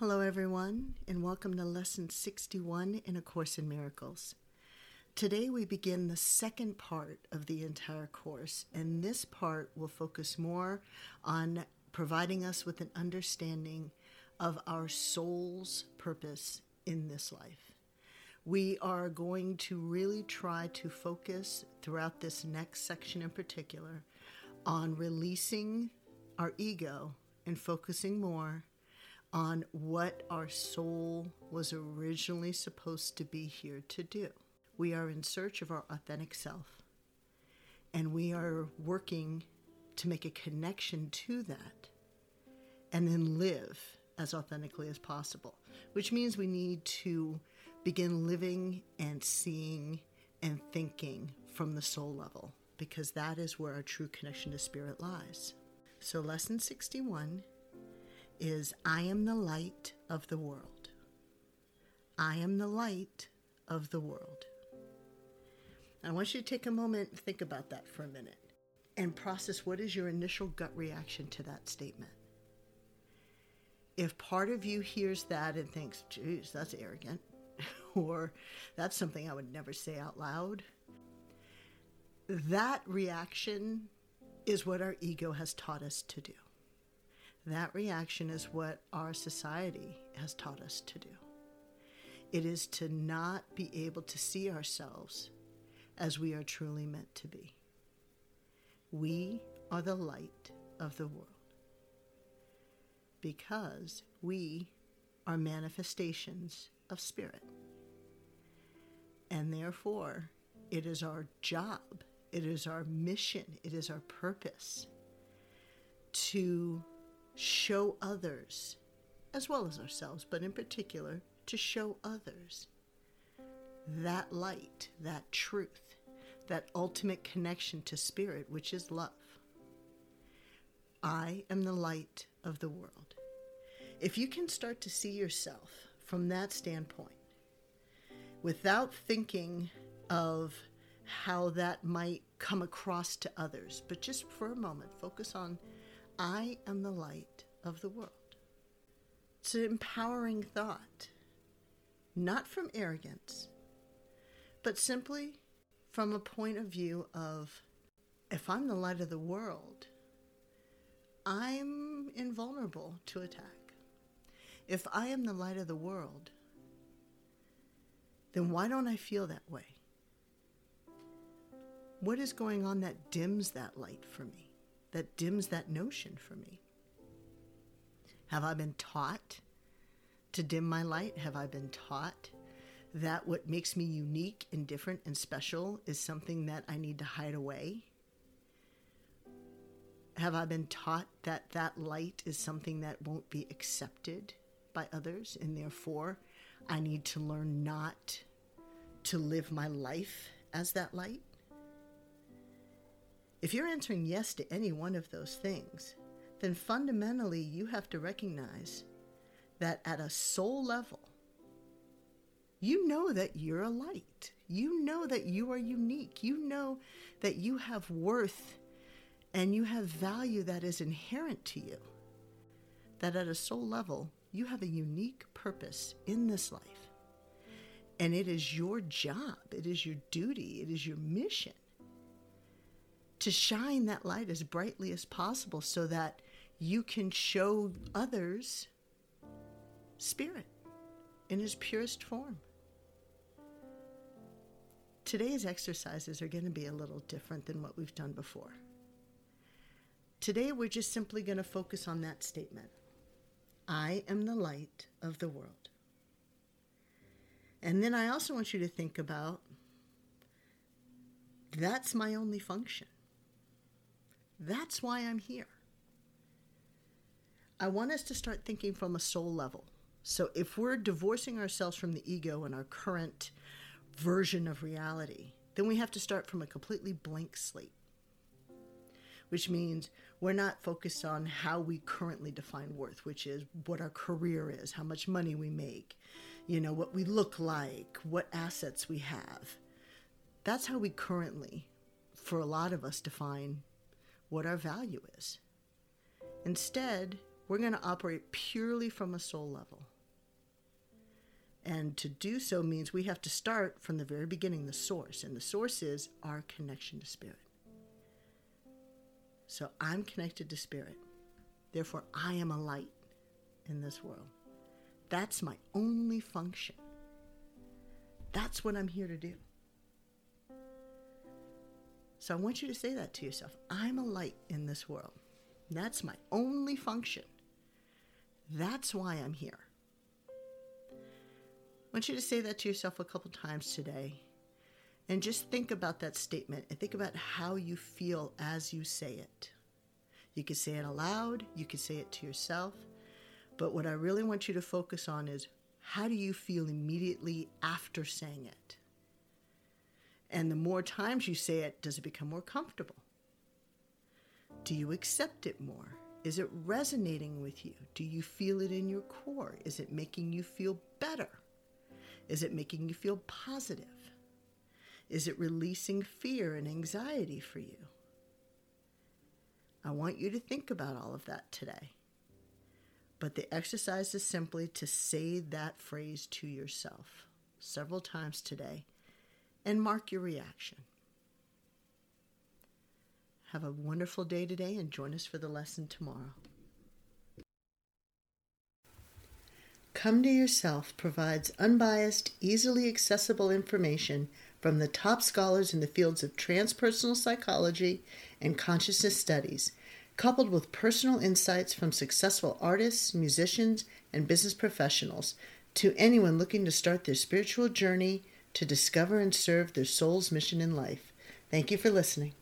Hello, everyone, and welcome to Lesson 61 in A Course in Miracles. Today, we begin the second part of the entire course, and this part will focus more on providing us with an understanding of our soul's purpose in this life. We are going to really try to focus throughout this next section in particular on releasing our ego and focusing more on what our soul was originally supposed to be here to do. We are in search of our authentic self, and we are working to make a connection to that and then live as authentically as possible, which means we need to begin living and seeing and thinking from the soul level because that is where our true connection to spirit lies. So, lesson 61 is I am the light of the world. I am the light of the world. I want you to take a moment and think about that for a minute and process what is your initial gut reaction to that statement. If part of you hears that and thinks, geez, that's arrogant, or that's something I would never say out loud, that reaction is what our ego has taught us to do. That reaction is what our society has taught us to do. It is to not be able to see ourselves as we are truly meant to be. We are the light of the world because we are manifestations of spirit. And therefore, it is our job, it is our mission, it is our purpose to show others, as well as ourselves, but in particular, to show others that light, that truth, that ultimate connection to spirit, which is love. I am the light of the world. If you can start to see yourself from that standpoint, without thinking of how that might come across to others, but just for a moment, focus on I am the light of the world. It's an empowering thought, not from arrogance, but simply from a point of view of if I'm the light of the world, I'm invulnerable to attack. If I am the light of the world, then why don't I feel that way? What is going on that dims that light for me? that dims that notion for me? Have I been taught to dim my light? Have I been taught that what makes me unique and different and special is something that I need to hide away? Have I been taught that that light is something that won't be accepted by others and therefore I need to learn not to live my life as that light? If you're answering yes to any one of those things, then fundamentally you have to recognize that at a soul level, you know that you're a light. You know that you are unique. You know that you have worth and you have value that is inherent to you. That at a soul level, you have a unique purpose in this life. And it is your job, it is your duty, it is your mission to shine that light as brightly as possible so that you can show others spirit in his purest form. Today's exercises are going to be a little different than what we've done before. Today, we're just simply going to focus on that statement I am the light of the world. And then I also want you to think about that's my only function. That's why I'm here. I want us to start thinking from a soul level. So if we're divorcing ourselves from the ego and our current version of reality, then we have to start from a completely blank slate. Which means we're not focused on how we currently define worth, which is what our career is, how much money we make, you know, what we look like, what assets we have. That's how we currently, for a lot of us, define what our value is. Instead, we're going to operate purely from a soul level. And to do so means we have to start from the very beginning, the source. And the source is our connection to spirit. So I'm connected to spirit. Therefore, I am a light in this world. That's my only function. That's what I'm here to do. So I want you to say that to yourself. I'm a light in this world. That's my only function. That's why I'm here. I want you to say that to yourself a couple times today. And just think about that statement and think about how you feel as you say it. You can say it aloud, you can say it to yourself. But what I really want you to focus on is how do you feel immediately after saying it? And the more times you say it, does it become more comfortable? Do you accept it more? Is it resonating with you? Do you feel it in your core? Is it making you feel better? Is it making you feel positive? Is it releasing fear and anxiety for you? I want you to think about all of that today. But the exercise is simply to say that phrase to yourself several times today and mark your reaction. Have a wonderful day today and join us for the lesson tomorrow. Come to Yourself provides unbiased, easily accessible information from the top scholars in the fields of transpersonal psychology and consciousness studies, coupled with personal insights from successful artists, musicians, and business professionals to anyone looking to start their spiritual journey to discover and serve their soul's mission in life. Thank you for listening.